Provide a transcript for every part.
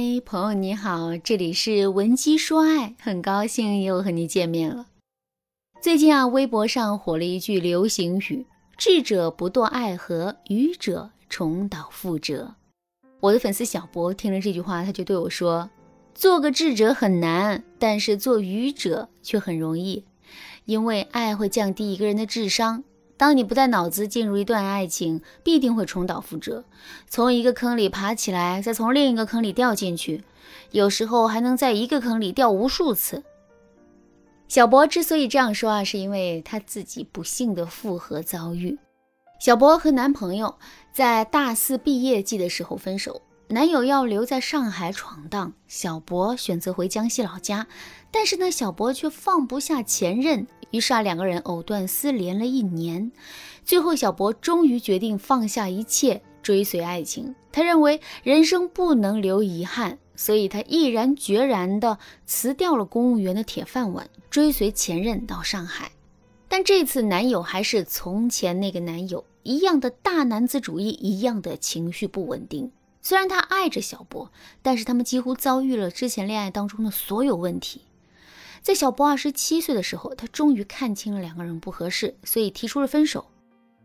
嗨，朋友你好，这里是文姬说爱，很高兴又和你见面了。最近啊，微博上火了一句流行语：“智者不堕爱河，愚者重蹈覆辙。”我的粉丝小博听了这句话，他就对我说：“做个智者很难，但是做愚者却很容易，因为爱会降低一个人的智商。”当你不带脑子进入一段爱情，必定会重蹈覆辙，从一个坑里爬起来，再从另一个坑里掉进去，有时候还能在一个坑里掉无数次。小博之所以这样说啊，是因为他自己不幸的复合遭遇。小博和男朋友在大四毕业季的时候分手，男友要留在上海闯荡，小博选择回江西老家，但是呢，小博却放不下前任。于是啊，两个人藕断丝连了一年，最后小博终于决定放下一切，追随爱情。他认为人生不能留遗憾，所以他毅然决然地辞掉了公务员的铁饭碗，追随前任到上海。但这次男友还是从前那个男友，一样的大男子主义，一样的情绪不稳定。虽然他爱着小博，但是他们几乎遭遇了之前恋爱当中的所有问题。在小博二十七岁的时候，他终于看清了两个人不合适，所以提出了分手。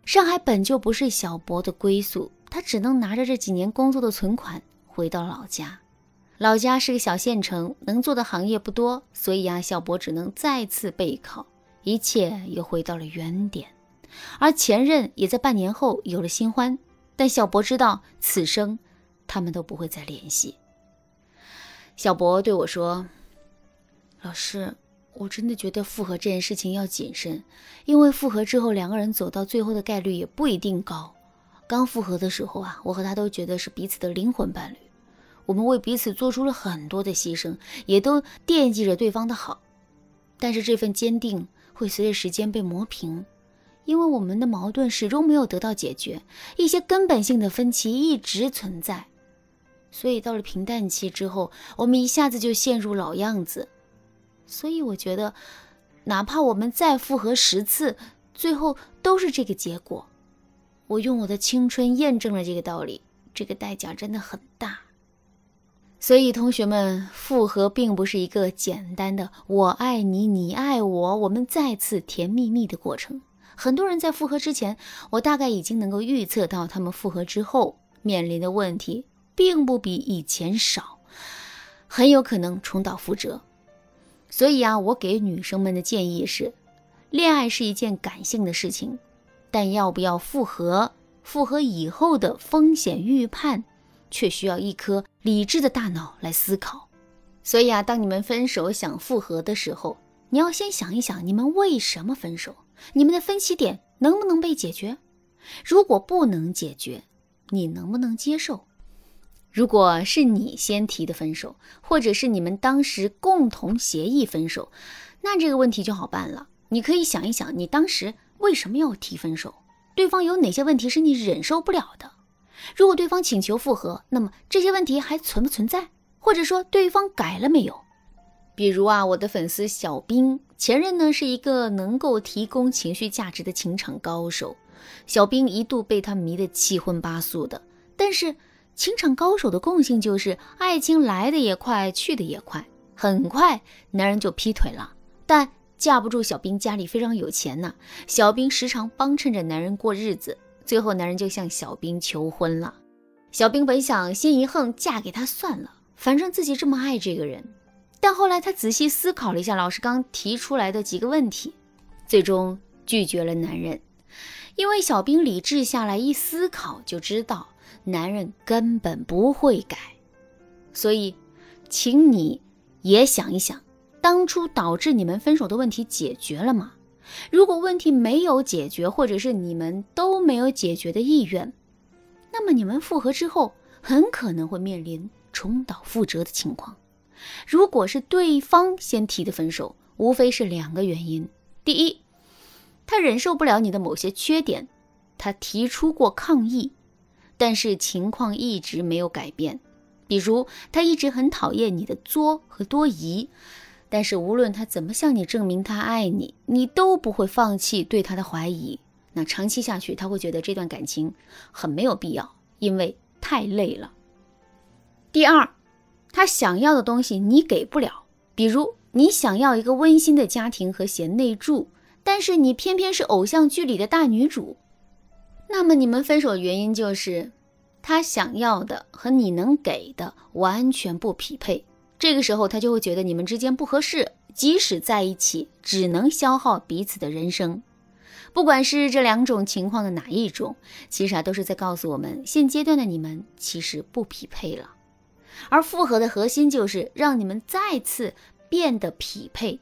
上海本就不是小博的归宿，他只能拿着这几年工作的存款回到老家。老家是个小县城，能做的行业不多，所以啊，小博只能再次备考，一切又回到了原点。而前任也在半年后有了新欢，但小博知道此生他们都不会再联系。小博对我说。老师，我真的觉得复合这件事情要谨慎，因为复合之后两个人走到最后的概率也不一定高。刚复合的时候啊，我和他都觉得是彼此的灵魂伴侣，我们为彼此做出了很多的牺牲，也都惦记着对方的好。但是这份坚定会随着时间被磨平，因为我们的矛盾始终没有得到解决，一些根本性的分歧一直存在，所以到了平淡期之后，我们一下子就陷入老样子。所以我觉得，哪怕我们再复合十次，最后都是这个结果。我用我的青春验证了这个道理，这个代价真的很大。所以同学们，复合并不是一个简单的“我爱你，你爱我，我们再次甜蜜蜜”的过程。很多人在复合之前，我大概已经能够预测到他们复合之后面临的问题，并不比以前少，很有可能重蹈覆辙。所以啊，我给女生们的建议是：恋爱是一件感性的事情，但要不要复合，复合以后的风险预判，却需要一颗理智的大脑来思考。所以啊，当你们分手想复合的时候，你要先想一想，你们为什么分手？你们的分歧点能不能被解决？如果不能解决，你能不能接受？如果是你先提的分手，或者是你们当时共同协议分手，那这个问题就好办了。你可以想一想，你当时为什么要提分手？对方有哪些问题是你忍受不了的？如果对方请求复合，那么这些问题还存不存在？或者说对方改了没有？比如啊，我的粉丝小兵前任呢是一个能够提供情绪价值的情场高手，小兵一度被他迷得七荤八素的，但是。情场高手的共性就是，爱情来的也快，去的也快，很快男人就劈腿了。但架不住小兵家里非常有钱呐，小兵时常帮衬着男人过日子，最后男人就向小兵求婚了。小兵本想心一横嫁给他算了，反正自己这么爱这个人。但后来他仔细思考了一下老师刚提出来的几个问题，最终拒绝了男人，因为小兵理智下来一思考就知道。男人根本不会改，所以，请你也想一想，当初导致你们分手的问题解决了吗？如果问题没有解决，或者是你们都没有解决的意愿，那么你们复合之后很可能会面临重蹈覆辙的情况。如果是对方先提的分手，无非是两个原因：第一，他忍受不了你的某些缺点，他提出过抗议。但是情况一直没有改变，比如他一直很讨厌你的作和多疑，但是无论他怎么向你证明他爱你，你都不会放弃对他的怀疑。那长期下去，他会觉得这段感情很没有必要，因为太累了。第二，他想要的东西你给不了，比如你想要一个温馨的家庭和贤内助，但是你偏偏是偶像剧里的大女主，那么你们分手的原因就是他想要的和你能给的完全不匹配。这个时候他就会觉得你们之间不合适，即使在一起，只能消耗彼此的人生。不管是这两种情况的哪一种，其实啊都是在告诉我们，现阶段的你们其实不匹配了。而复合的核心就是让你们再次变得匹配，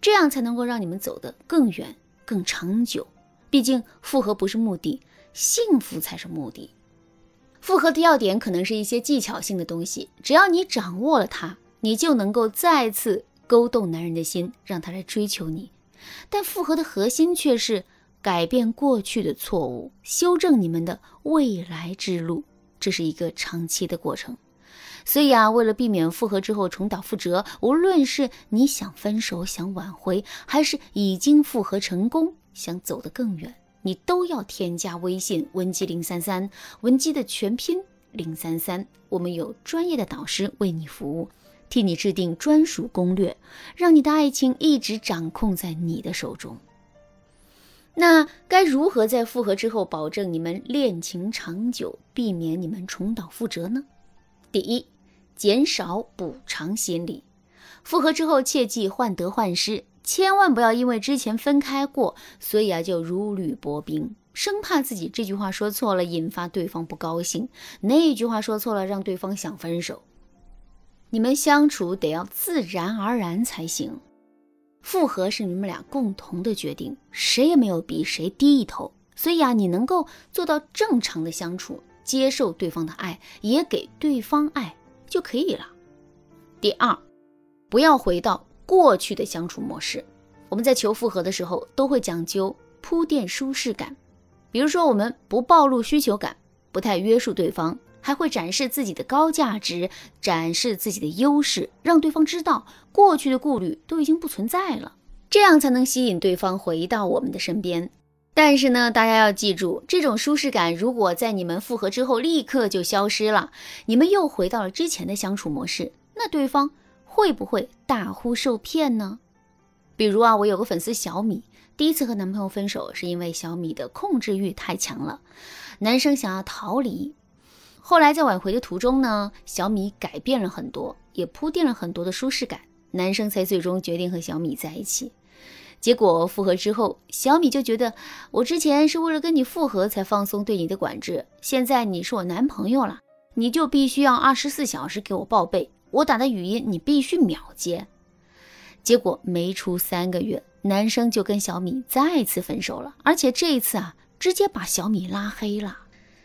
这样才能够让你们走得更远、更长久。毕竟复合不是目的，幸福才是目的。复合的要点可能是一些技巧性的东西，只要你掌握了它，你就能够再次勾动男人的心，让他来追求你。但复合的核心却是改变过去的错误，修正你们的未来之路，这是一个长期的过程。所以啊，为了避免复合之后重蹈覆辙，无论是你想分手、想挽回，还是已经复合成功想走得更远，你都要添加微信文姬零三三，文姬的全拼零三三。我们有专业的导师为你服务，替你制定专属攻略，让你的爱情一直掌控在你的手中。那该如何在复合之后保证你们恋情长久，避免你们重蹈覆辙呢？第一。减少补偿心理，复合之后切记患得患失，千万不要因为之前分开过，所以啊就如履薄冰，生怕自己这句话说错了引发对方不高兴，那句话说错了让对方想分手。你们相处得要自然而然才行，复合是你们俩共同的决定，谁也没有比谁低一头，所以啊你能够做到正常的相处，接受对方的爱，也给对方爱。就可以了。第二，不要回到过去的相处模式。我们在求复合的时候，都会讲究铺垫舒适感。比如说，我们不暴露需求感，不太约束对方，还会展示自己的高价值，展示自己的优势，让对方知道过去的顾虑都已经不存在了，这样才能吸引对方回到我们的身边。但是呢，大家要记住，这种舒适感如果在你们复合之后立刻就消失了，你们又回到了之前的相处模式，那对方会不会大呼受骗呢？比如啊，我有个粉丝小米，第一次和男朋友分手是因为小米的控制欲太强了，男生想要逃离。后来在挽回的途中呢，小米改变了很多，也铺垫了很多的舒适感，男生才最终决定和小米在一起。结果复合之后，小米就觉得我之前是为了跟你复合才放松对你的管制，现在你是我男朋友了，你就必须要二十四小时给我报备，我打的语音你必须秒接。结果没出三个月，男生就跟小米再次分手了，而且这一次啊，直接把小米拉黑了。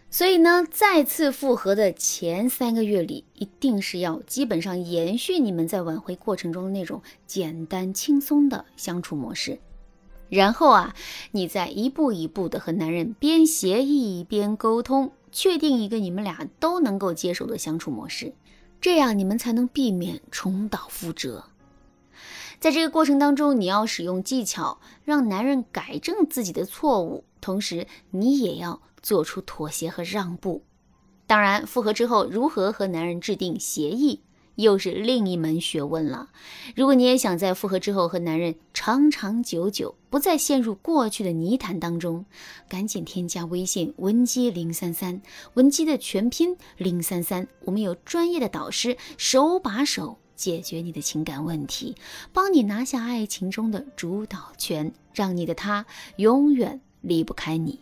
所以呢，再次复合的前三个月里，一定是要基本上延续你们在挽回过程中的那种简单轻松的相处模式。然后啊，你再一步一步的和男人边协议边沟通，确定一个你们俩都能够接受的相处模式，这样你们才能避免重蹈覆辙。在这个过程当中，你要使用技巧，让男人改正自己的错误，同时你也要。做出妥协和让步，当然，复合之后如何和男人制定协议，又是另一门学问了。如果你也想在复合之后和男人长长久久，不再陷入过去的泥潭当中，赶紧添加微信文姬零三三，文姬的全拼零三三，我们有专业的导师手把手解决你的情感问题，帮你拿下爱情中的主导权，让你的他永远离不开你。